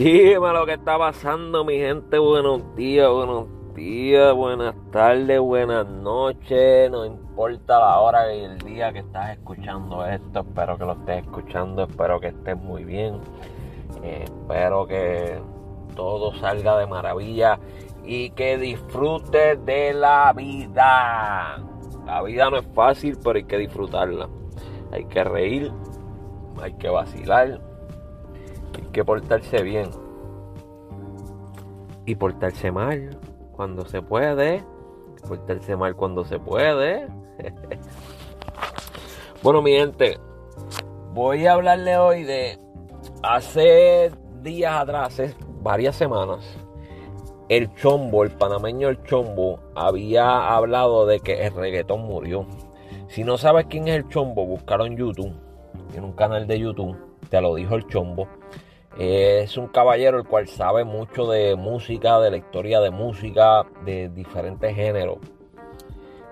Dime lo que está pasando, mi gente. Buenos días, buenos días, buenas tardes, buenas noches. No importa la hora y el día que estás escuchando esto. Espero que lo estés escuchando. Espero que estés muy bien. Eh, espero que todo salga de maravilla y que disfrutes de la vida. La vida no es fácil, pero hay que disfrutarla. Hay que reír, hay que vacilar, que portarse bien. Y portarse mal cuando se puede. Portarse mal cuando se puede. bueno, mi gente, voy a hablarle hoy de hace días atrás, hace varias semanas, el Chombo, el panameño El Chombo, había hablado de que el reggaetón murió. Si no sabes quién es el Chombo, buscaron YouTube, en un canal de YouTube, te lo dijo el Chombo. Es un caballero el cual sabe mucho de música, de la historia de música, de diferentes géneros.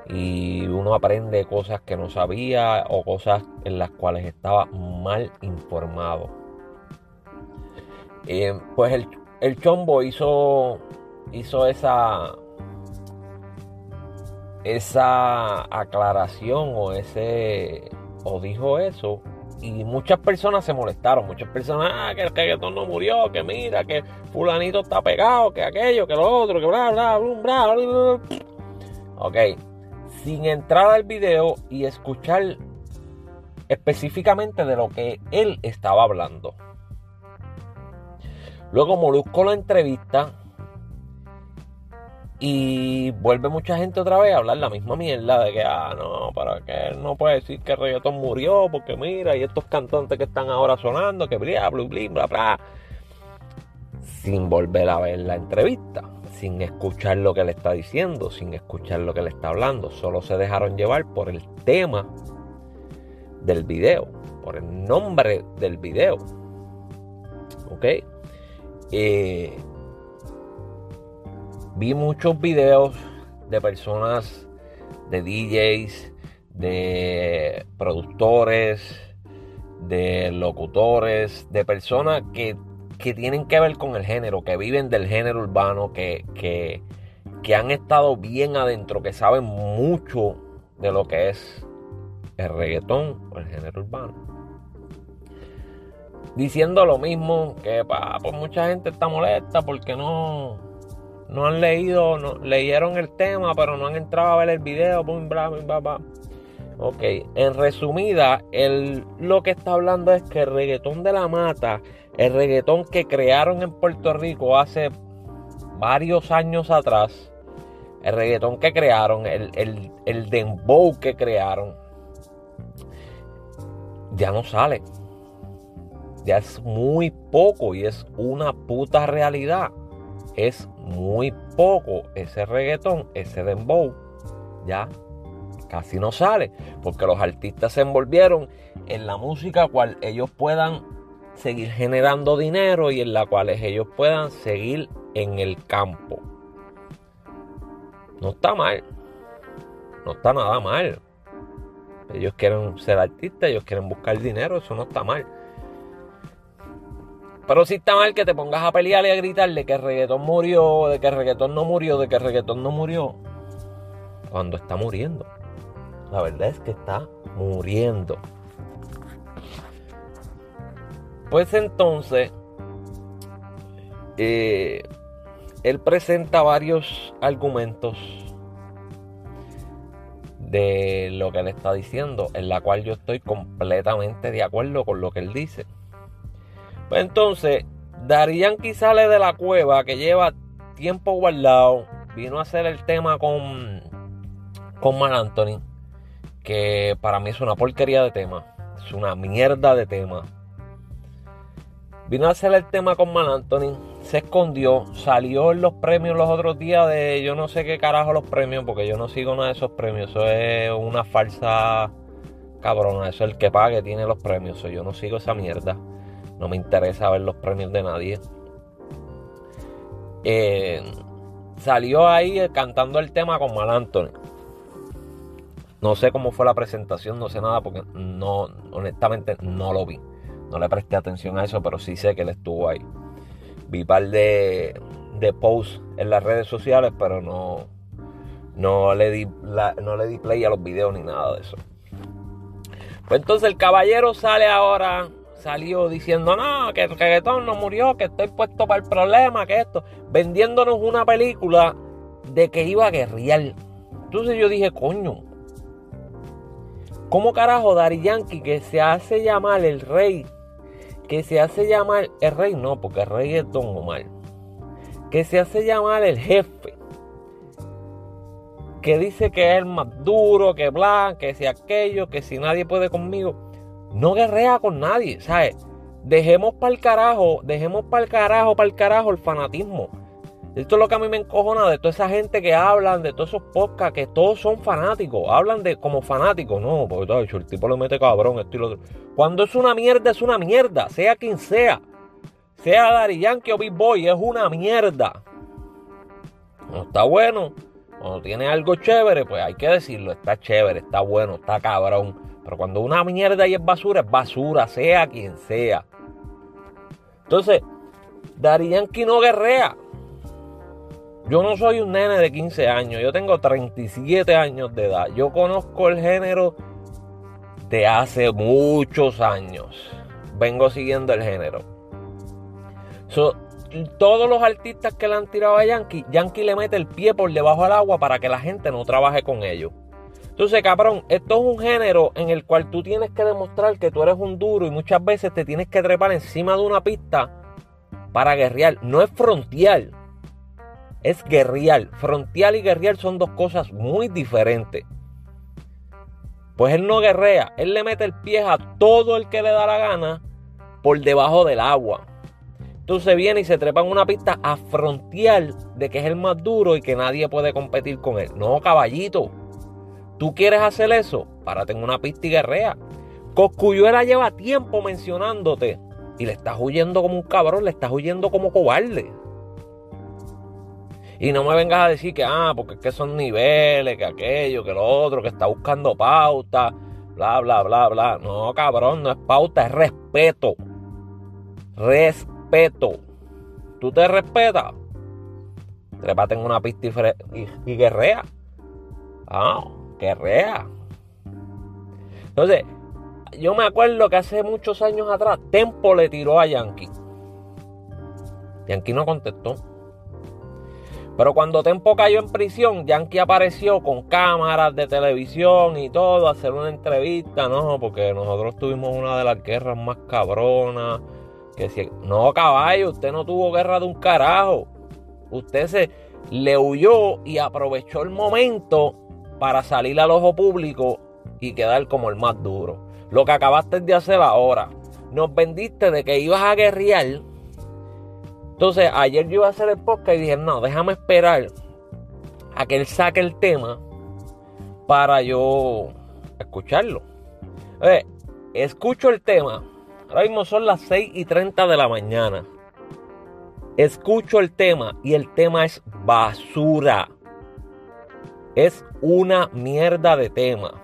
Y uno aprende cosas que no sabía o cosas en las cuales estaba mal informado. Eh, pues el, el, Chombo hizo, hizo esa, esa aclaración o ese o dijo eso y muchas personas se molestaron, muchas personas, ah, que el reggaetón no murió, que mira, que fulanito está pegado, que aquello, que lo otro, que bla, bla, bla, bla, bla. Ok, sin entrar al video y escuchar específicamente de lo que él estaba hablando. Luego Molusco la entrevista y vuelve mucha gente otra vez a hablar la misma mierda de que, ah, no, para que no puede decir que reggaetón murió, porque mira, y estos cantantes que están ahora sonando, que bla, bla, bla, bla, bla. Sin volver a ver la entrevista, sin escuchar lo que le está diciendo, sin escuchar lo que le está hablando. Solo se dejaron llevar por el tema del video, por el nombre del video. ¿Ok? Eh, vi muchos videos de personas, de DJs, de productores, de locutores, de personas que, tienen que ver con el género, que viven del género urbano, que, que, que han estado bien adentro, que saben mucho de lo que es el reggaetón o el género urbano. Diciendo lo mismo, que pues mucha gente está molesta porque no, no han leído, no, leyeron el tema, pero no han entrado a ver el video. Boom, bla, bla, bla. Ok, en resumida, el, lo que está hablando es que el reggaetón de la mata, el reggaetón que crearon en Puerto Rico hace varios años atrás, el reggaetón que crearon, el, el, el dembow que crearon, ya no sale. Ya es muy poco y es una puta realidad es muy poco ese reggaetón, ese dembow, ya casi no sale, porque los artistas se envolvieron en la música cual ellos puedan seguir generando dinero y en la cual ellos puedan seguir en el campo. No está mal, no está nada mal. Ellos quieren ser artistas, ellos quieren buscar dinero, eso no está mal. Pero si está mal que te pongas a pelear y a gritar de que el reggaetón murió, de que el reggaetón no murió, de que el reggaetón no murió. Cuando está muriendo. La verdad es que está muriendo. Pues entonces, eh, él presenta varios argumentos de lo que él está diciendo, en la cual yo estoy completamente de acuerdo con lo que él dice. Pues entonces, Darían sale de la cueva que lleva tiempo guardado. Vino a hacer el tema con, con Mar Anthony. Que para mí es una porquería de tema. Es una mierda de tema. Vino a hacer el tema con Mar Anthony. Se escondió. Salió en los premios los otros días de yo no sé qué carajo los premios. Porque yo no sigo nada de esos premios. Eso es una falsa cabrona. Eso es el que pague tiene los premios. Yo no sigo esa mierda. No me interesa ver los premios de nadie. Eh, salió ahí cantando el tema con Mal Anthony. No sé cómo fue la presentación, no sé nada porque no, honestamente no lo vi. No le presté atención a eso, pero sí sé que él estuvo ahí. Vi par de, de posts en las redes sociales, pero no, no, le di no le di play a los videos ni nada de eso. Pues entonces el caballero sale ahora, salió diciendo, no, que el reggaetón no murió, que estoy puesto para el problema, que esto, vendiéndonos una película de que iba a guerrear. Entonces yo dije, coño, ¿cómo carajo Dari Yankee que se hace llamar el rey? Que se hace llamar el rey, no, porque el rey es Don Omar. Que se hace llamar el jefe que dice que es el más duro, que bla, que si aquello, que si nadie puede conmigo, no guerrea con nadie, ¿sabes? Dejemos para el carajo, dejemos para el carajo, para el carajo el fanatismo. Esto es lo que a mí me encojona de toda esa gente que hablan, de todos esos podcasts, que todos son fanáticos, hablan de como fanáticos, no, porque todo el tipo le mete cabrón, esto. Cuando es una mierda, es una mierda, sea quien sea. Sea Dari Yankee o Big Boy, es una mierda. No está bueno. Cuando tiene algo chévere, pues hay que decirlo, está chévere, está bueno, está cabrón. Pero cuando una mierda y es basura, es basura, sea quien sea. Entonces, Dari Yankee no guerrea. Yo no soy un nene de 15 años, yo tengo 37 años de edad. Yo conozco el género de hace muchos años. Vengo siguiendo el género. So, todos los artistas que le han tirado a Yankee, Yankee le mete el pie por debajo del agua para que la gente no trabaje con ellos. Entonces, cabrón, esto es un género en el cual tú tienes que demostrar que tú eres un duro y muchas veces te tienes que trepar encima de una pista para guerrear. No es frontial, es guerrear. Frontial y guerrear son dos cosas muy diferentes. Pues él no guerrea, él le mete el pie a todo el que le da la gana por debajo del agua. Entonces viene y se trepa en una pista a frontear de que es el más duro y que nadie puede competir con él. No, caballito. ¿Tú quieres hacer eso? Párate en una pista y guerrea. Coscuyuela lleva tiempo mencionándote y le estás huyendo como un cabrón, le estás huyendo como cobarde. Y no me vengas a decir que, ah, porque es que son niveles, que aquello, que lo otro, que está buscando pauta, bla, bla, bla, bla. No, cabrón, no es pauta, es respeto. Respeto. ¿Tú te respetas? Trépate en una pista y, guerrea. Ah, guerrea. Entonces, yo me acuerdo que hace muchos años atrás, Tempo le tiró a Yankee. Yankee no contestó. Pero cuando Tempo cayó en prisión, Yankee apareció con cámaras de televisión y todo a hacer una entrevista, ¿no? Porque nosotros tuvimos una de las guerras más cabronas no, caballo, usted no tuvo guerra de un carajo. Usted se le huyó y aprovechó el momento para salir al ojo público y quedar como el más duro. Lo que acabaste de hacer ahora. Nos vendiste de que ibas a guerrear. Entonces, ayer yo iba a hacer el podcast y dije, no, déjame esperar a que él saque el tema para yo escucharlo. escucho el tema Ahora mismo son las 6 y 30 de la mañana. Escucho el tema y el tema es basura. Es una mierda de tema.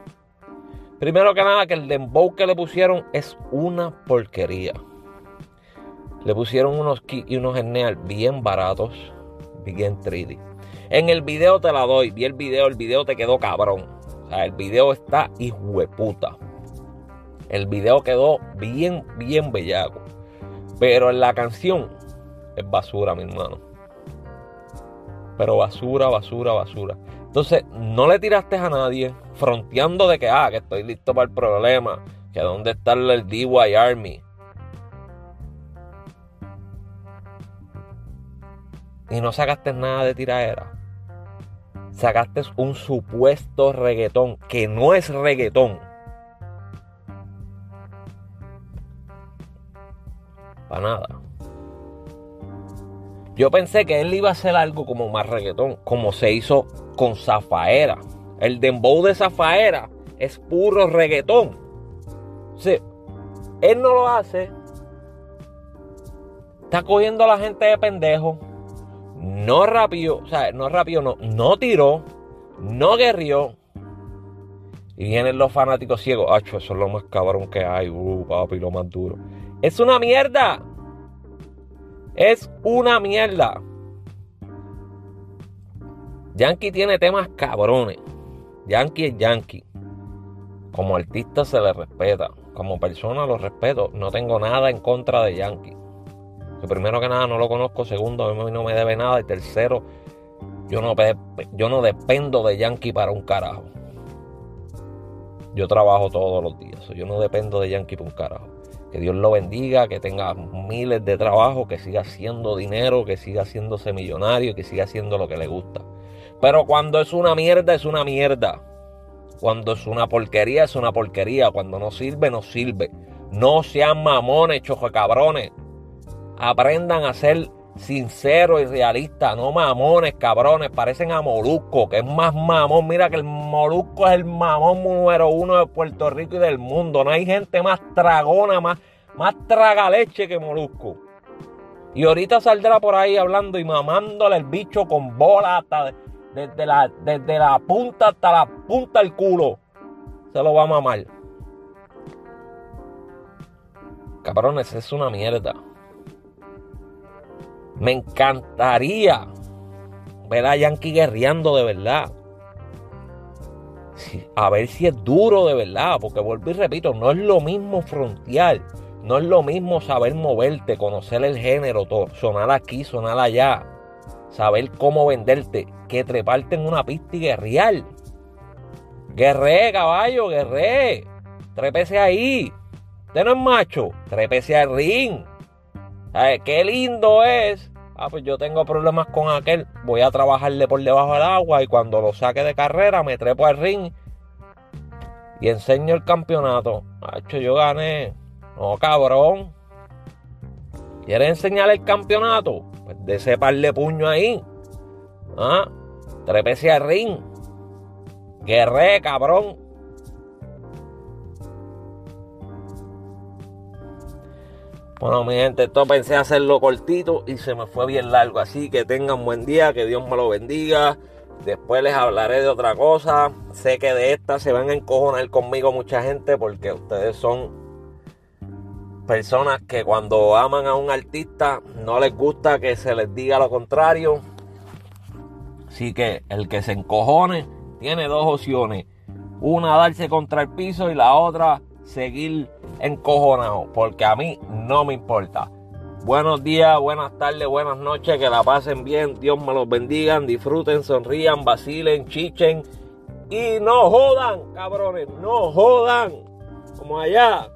Primero que nada, que el dembow que le pusieron es una porquería. Le pusieron unos y unos Enneal bien baratos, bien 3D. En el video te la doy, vi el video, el video te quedó cabrón. O sea, el video está hijo de puta. El video quedó bien, bien bellaco. Pero en la canción es basura, mi hermano. Pero basura, basura, basura. Entonces, no le tiraste a nadie fronteando de que, ah, que estoy listo para el problema. Que dónde está el DY Army. Y no sacaste nada de tiraera. Sacaste un supuesto reggaetón que no es reggaetón nada. Yo pensé que él iba a hacer algo como más reggaetón, como se hizo con Zafaera. El dembow de Zafaera es puro reggaetón. Sí, él no lo hace. Está cogiendo a la gente de pendejo. No rápido, o sea, no rápido, no, no tiró, no guerrió. Y vienen los fanáticos ciegos. Acho, eso es lo más cabrón que hay. Uh, papi, lo más duro. Es una mierda. Es una mierda. Yankee tiene temas cabrones. Yankee es Yankee. Como artista se le respeta. Como persona lo respeto. No tengo nada en contra de Yankee. primero que nada no lo conozco. Segundo, a mí no me debe nada. Y tercero, yo no, yo no dependo de Yankee para un carajo. Yo trabajo todos los días. Yo no dependo de Yankee para un carajo. Que Dios lo bendiga, que tenga miles de trabajo, que siga haciendo dinero, que siga haciéndose millonario, que siga haciendo lo que le gusta. Pero cuando es una mierda, es una mierda. Cuando es una porquería, es una porquería. Cuando no sirve, no sirve. No sean mamones, chojo cabrones. Aprendan a ser sinceros y realistas. No mamones, cabrones. Parecen a Molusco, que es más mamón. Mira que el Molusco es el mamón número uno de Puerto Rico y del mundo. No hay gente más tragona, más, más tragaleche que Molusco. Y ahorita saldrá por ahí hablando y mamándole el bicho con bola hasta desde la, la punta hasta la punta del culo. Se lo va a mamar. Cabrones, es una mierda. Me encantaría ver a Yankee guerreando de verdad. A ver si es duro de verdad. Porque vuelvo y repito, no es lo mismo frontear. No es lo mismo saber moverte, conocer el género, sonar aquí, sonar allá. Saber cómo venderte que treparte en una pista y guerrear. Guerré, caballo, guerré. Trépese ahí. Usted no es macho. Trépese al ring. ¿Sabes qué lindo es? Ah, pues yo tengo problemas con aquel. Voy a trabajarle por debajo del agua y cuando lo saque de carrera me trepo al ring y enseño el campeonato. Macho, yo gané. No, cabrón. ¿Quieres enseñar el campeonato? Pues de ese par de puño ahí. ¿Ah? Trepese al ring. Guerré, cabrón. Bueno, mi gente, esto pensé hacerlo cortito y se me fue bien largo. Así que tengan buen día, que Dios me lo bendiga. Después les hablaré de otra cosa. Sé que de esta se van a encojonar conmigo mucha gente porque ustedes son personas que cuando aman a un artista no les gusta que se les diga lo contrario. Así que el que se encojone tiene dos opciones. Una darse contra el piso y la otra seguir encojonado. Porque a mí no me importa. Buenos días, buenas tardes, buenas noches, que la pasen bien, Dios me los bendiga, disfruten, sonrían, vacilen, chichen y no jodan, cabrones, no jodan, como allá.